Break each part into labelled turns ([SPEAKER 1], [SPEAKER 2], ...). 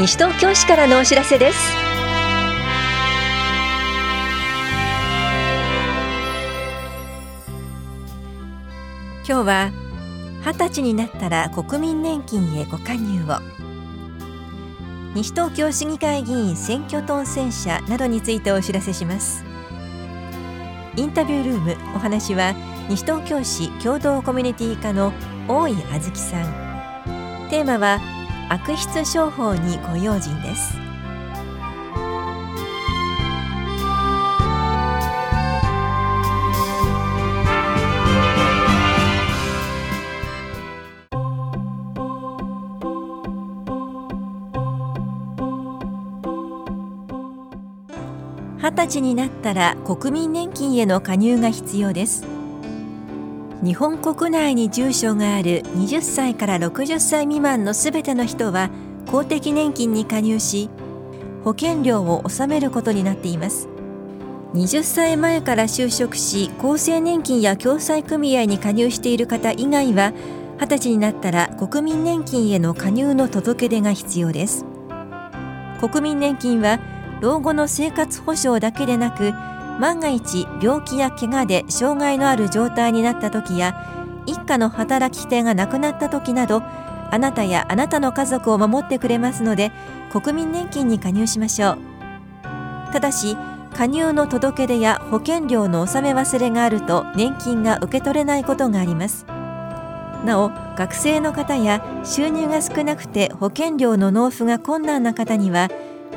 [SPEAKER 1] 西東京市からのお知らせです。今日は二十歳になったら国民年金へご加入を。西東京市議会議員選挙当選者などについてお知らせします。インタビュールームお話は西東京市共同コミュニティ課の大井あずきさん。テーマは悪質商法にご用心です。二十歳になったら国民年金への加入が必要です。日本国内に住所がある20歳から60歳未満のすべての人は公的年金に加入し保険料を納めることになっています。20歳前から就職し厚生年金や共済組合に加入している方以外は20歳になったら国民年金への加入の届け出が必要です。国民年金は老後の生活保障だけでなく万が一病気や怪我で障害のある状態になった時や一家の働き手が亡くなった時などあなたやあなたの家族を守ってくれますので国民年金に加入しましょう。ただし加入の届け出や保険料の納め忘れがあると年金が受け取れないことがあります。なお学生の方や収入が少なくて保険料の納付が困難な方には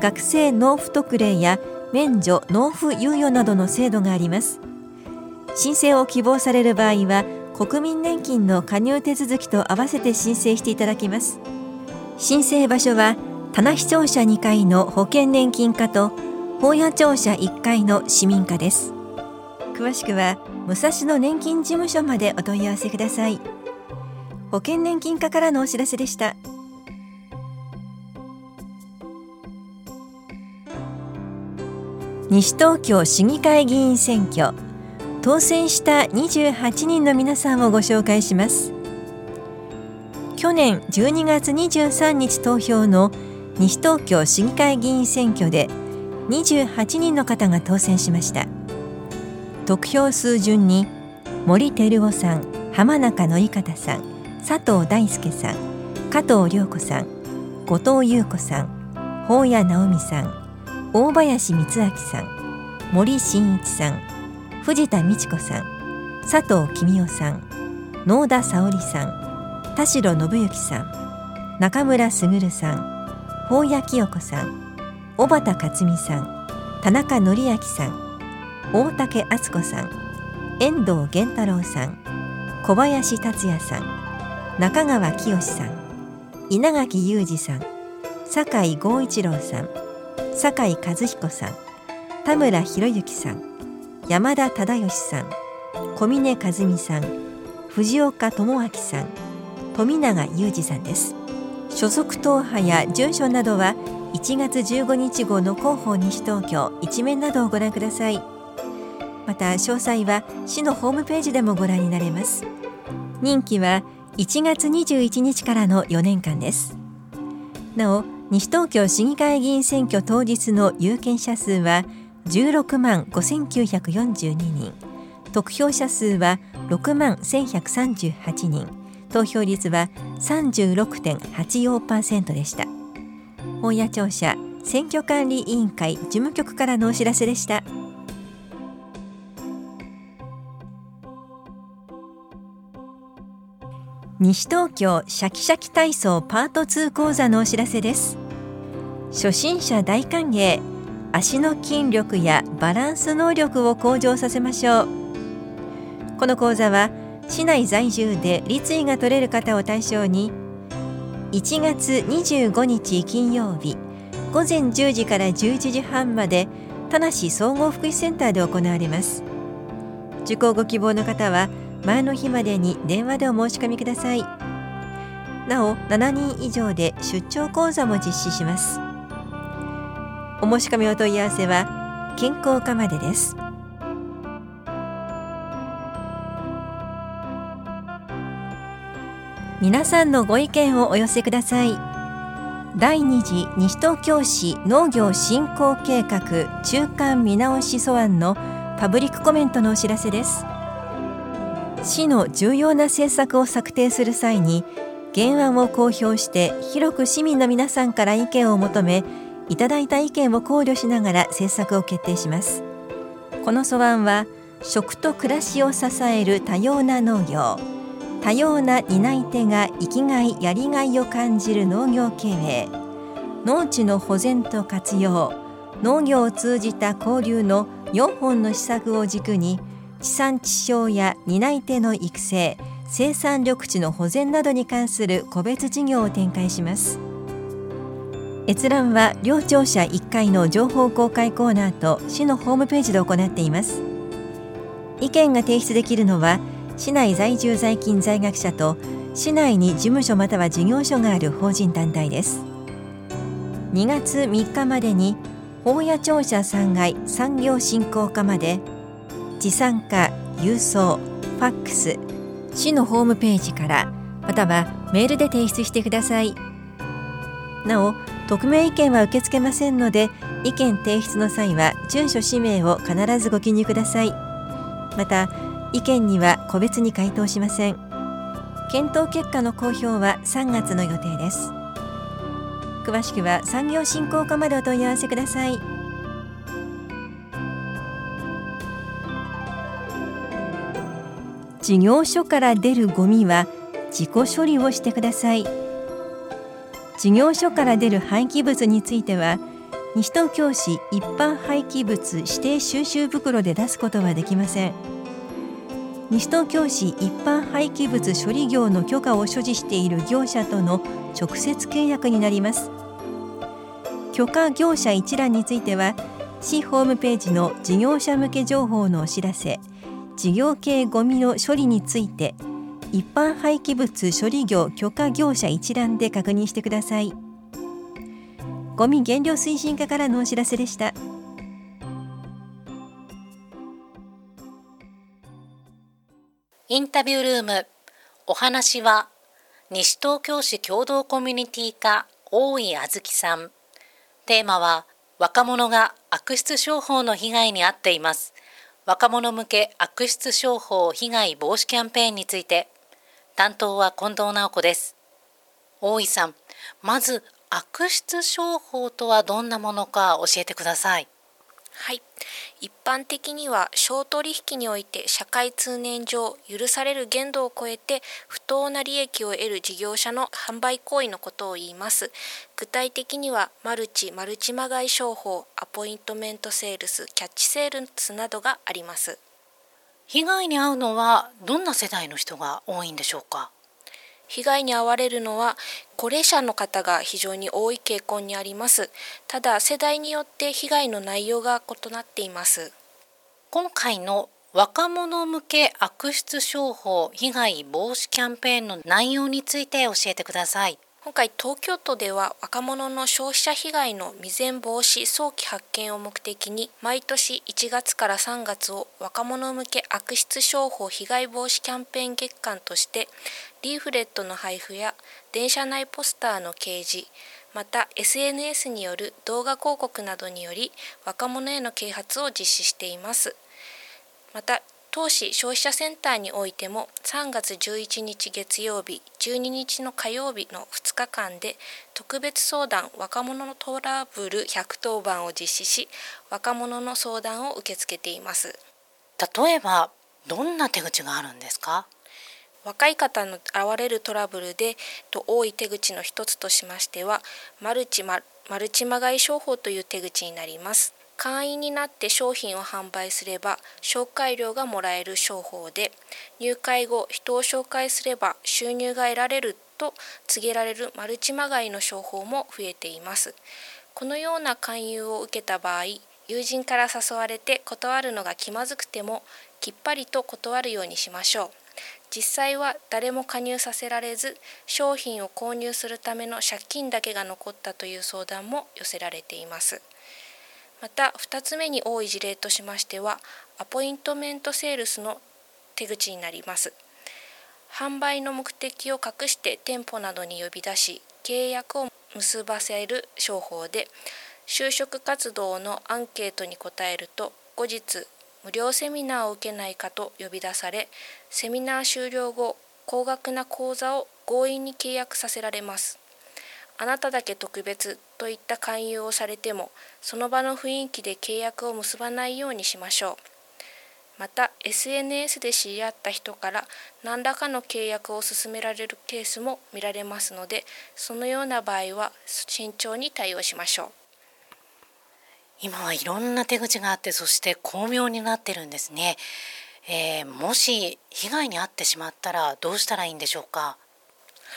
[SPEAKER 1] 学生納付特例や免除納付猶予などの制度があります。申請を希望される場合は国民年金の加入手続きと合わせて申請していただきます。申請場所は棚視聴者2階の保険年金課と本屋庁舎1階の市民課です。詳しくは武蔵野年金事務所までお問い合わせください。保険年金課からのお知らせでした。西東京市議会議員選挙。当選した28人の皆さんをご紹介します。去年12月23日投票の西東京市議会議員選挙で28人の方が当選しました。得票数順に森照夫さん浜中典方さん佐藤大輔さん加藤涼子さん後藤優子さん法谷直美さん大林光明さん森進一さん藤田美智子さん佐藤公夫さん能田沙織さん田代信之さん中村卓さん法谷清子さん小畑克美さん田中則明さん大竹敦子さん遠藤源太郎さん小林達也さん中川清さん稲垣裕二さん酒井剛一郎さん酒井和彦さん田村博之さん山田忠義さん小峰和美さん藤岡智明さん富永裕二さんです。所属党派や住所などは1月15日号の広報西東京一面などをご覧ください。また詳細は市のホームページでもご覧になれます。任期は1月21日からの4年間です。なお西東京市議会議員選挙当日の有権者数は16万5942人。得票者数は6万1138人。投票率は36.84%でした。本屋庁舎選挙管理委員会事務局からのお知らせでした。西東京シャキシャキ体操パート2講座のお知らせです。初心者大歓迎足の筋力やバランス能力を向上させましょう。この講座は市内在住で立位が取れる方を対象に1月25日金曜日午前10時から11時半まで田梨総合福祉センターで行われます。受講ご希望の方は前の日までに電話でお申し込みください。なお7人以上で出張講座も実施します。お申し込みお問い合わせは健康課までです。皆さんのご意見をお寄せください。第2次西東京市農業振興計画中間見直し素案のパブリックコメントのお知らせです。市の重要な政策を策定する際に原案を公表して広く市民の皆さんから意見を求めいただいた意見を考慮しながら政策を決定します。この素案は食と暮らしを支える多様な農業多様な担い手が生きがいやりがいを感じる農業経営農地の保全と活用農業を通じた交流の4本の施策を軸に地産地消や担い手の育成生産緑地の保全などに関する個別事業を展開します。閲覧は両庁舎1階の情報公開コーナーと市のホームページで行っています。意見が提出できるのは市内在住在勤在学者と市内に事務所または事業所がある法人団体です。2月3日までに法屋庁舎3階産業振興課まで持参化郵送ファックス市のホームページからまたはメールで提出してください。なお匿名意見は受け付けませんので意見提出の際は住所氏名を必ずご記入ください。また意見には個別に回答しません。検討結果の公表は3月の予定です。詳しくは産業振興課までお問い合わせください。事業所から出るゴミは自己処理をしてください。事業所から出る廃棄物については西東京市一般廃棄物指定収集袋で出すことはできません。西東京市一般廃棄物処理業の許可を所持している業者との直接契約になります。許可業者一覧については市ホームページの事業者向け情報のお知らせ事業系ごみの処理について一般廃棄物処理業許可業者一覧で確認してください。ゴミ減量推進課からのお知らせでした。
[SPEAKER 2] インタビュールームお話は西東京市共同コミュニティ課大井あずきさん。テーマは若者が悪質商法の被害に遭っています。若者向け悪質商法被害防止キャンペーンについて。担当は近藤直子です。大井さんまず悪質商法とはどんなものか教えてください。
[SPEAKER 3] はい。一般的には商取引において社会通念上許される限度を超えて不当な利益を得る事業者の販売行為のことを言います。具体的にはマルチマルチまがい商法アポイントメントセールスキャッチセールスなどがあります。
[SPEAKER 2] 被害に遭うのはどんな世代の人が多いんでしょうか？
[SPEAKER 3] 被害に遭われるのは高齢者の方が非常に多い傾向にあります。ただ世代によって被害の内容が異なっています。
[SPEAKER 2] 今回の若者向け悪質商法被害防止キャンペーンの内容について教えてください
[SPEAKER 3] 今回東京都では若者の消費者被害の未然防止早期発見を目的に毎年1月から3月を若者向け悪質商法被害防止キャンペーン月間としてリーフレットの配布や電車内ポスターの掲示また SNS による動画広告などにより若者への啓発を実施しています。また当市消費者センターにおいても3月11日月曜日12日の火曜日の2日間で特別相談若者のトラブル110番を実施し若者の相談を受け付けています。
[SPEAKER 2] 例えばどんな手口があるんですか？
[SPEAKER 3] 若い方の現れるトラブルでと多い手口の一つとしましてはマルチマルチまがい商法という手口になります会員になって商品を販売すれば紹介料がもらえる商法で入会後人を紹介すれば収入が得られると告げられるマルチまがいの商法も増えています。このような勧誘を受けた場合友人から誘われて断るのが気まずくてもきっぱりと断るようにしましょう。実際は誰も加入させられず商品を購入するための借金だけが残ったという相談も寄せられています。また2つ目に多い事例としましてはアポイントメントセールスの手口になります。販売の目的を隠して店舗などに呼び出し契約を結ばせる商法で就職活動のアンケートに答えると後日無料セミナーを受けないかと呼び出されセミナー終了後高額な講座を強引に契約させられます。あなただけ特別といった勧誘をされてもその場の雰囲気で契約を結ばないようにしましょう。また SNS で知り合った人から何らかの契約を勧められるケースも見られますのでそのような場合は慎重に対応しましょう。
[SPEAKER 2] 今はいろんな手口があってそして巧妙になってるんですね、えー、もし被害に遭ってしまったらどうしたらいいんでしょうか？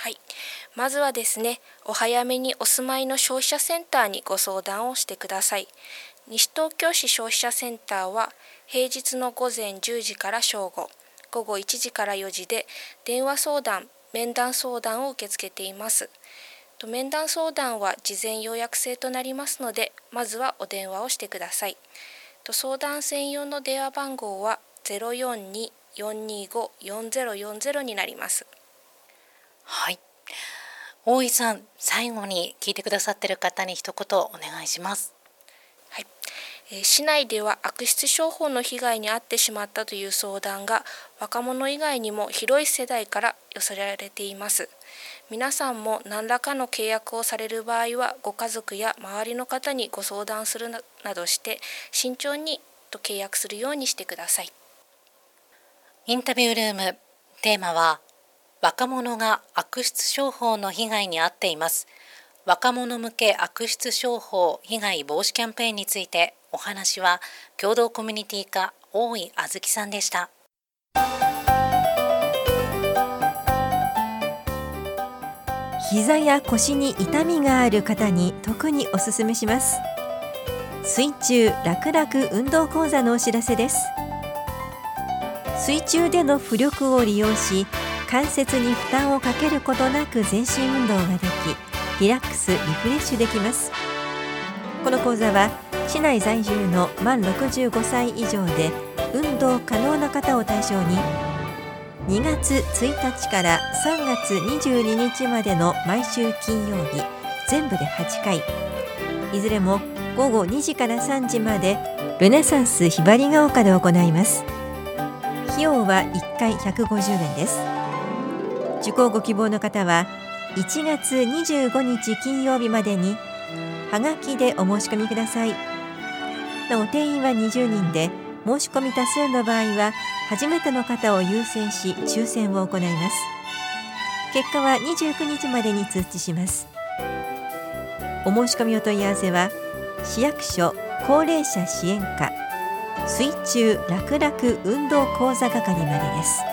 [SPEAKER 3] はい。まずはですねお早めにお住まいの消費者センターにご相談をしてください。西東京市消費者センターは平日の午前10時から正午午後1時から4時で電話相談面談相談を受け付けています。面談相談は事前予約制となりますのでまずはお電話をしてください。相談専用の電話番号は042-425-4040になります。
[SPEAKER 2] はい。大井さん最後に聞いてくださっている方に一言お願いします。
[SPEAKER 3] 市内では悪質商法の被害に遭ってしまったという相談が若者以外にも広い世代から寄せられています。皆さんも何らかの契約をされる場合はご家族や周りの方にご相談するなどして慎重にと契約するようにしてください。
[SPEAKER 2] インタビュールームテーマは若者が悪質商法の被害に遭っています。若者向け悪質商法被害防止キャンペーンについてお話は共同コミュニティ課大井あずきさんでした。
[SPEAKER 1] 膝や腰に痛みがある方に特におすすめします。水中楽々運動講座のお知らせです。水中での浮力を利用し関節に負担をかけることなく全身運動ができリラックスリフレッシュできますこの講座は市内在住の満65歳以上で運動可能な方を対象に2月1日から3月22日までの毎週金曜日全部で8回いずれも午後2時から3時までルネサンスひばりが丘で行います費用は1回150円です受講ご希望の方は1月25日金曜日までにはがきでお申し込みください。なお定員は20人で申し込み多数の場合は初めての方を優先し抽選を行います。結果は29日までに通知します。お申し込みお問い合わせは市役所高齢者支援課水中楽々運動講座係までです。